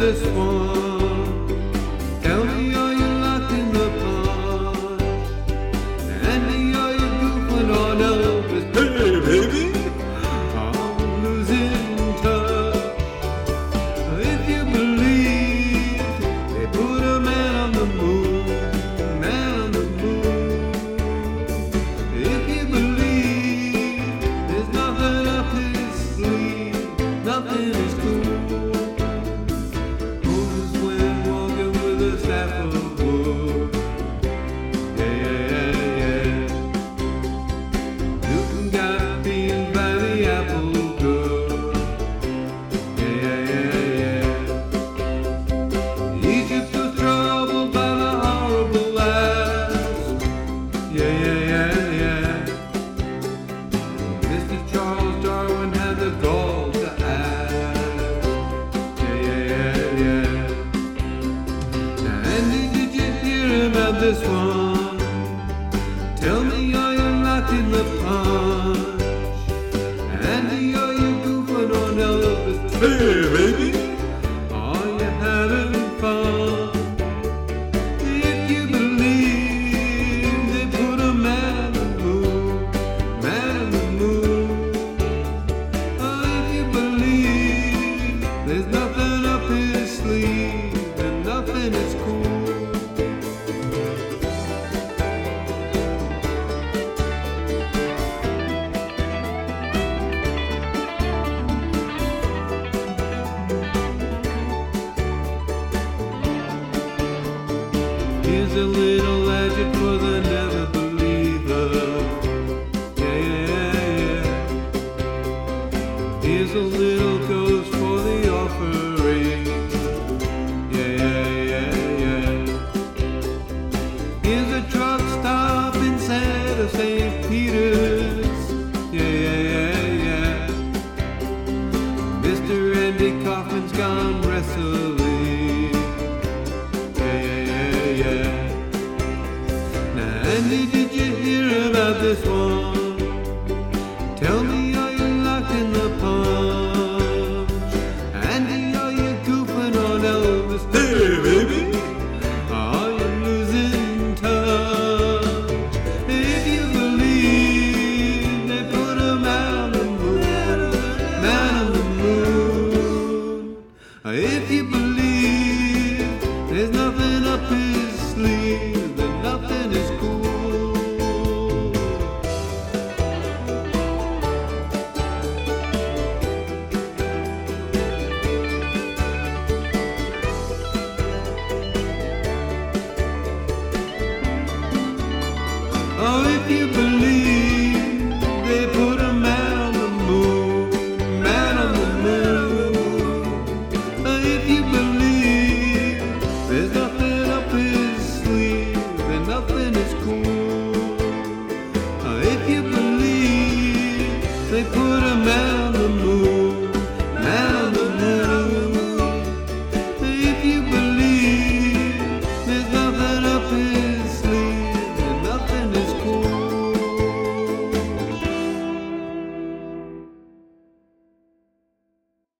this one. Tell me, are you locked in the pond? this one. Here's a little legend for the never believer. Yeah, yeah, yeah. yeah. Here's a little ghost for the offering. Yeah, yeah, yeah, yeah. Here's a truck stop instead of St. Peter's. Yeah, yeah, yeah, yeah. Mr. Andy Coffin's gone wrestling. did you hear about this one? por mim.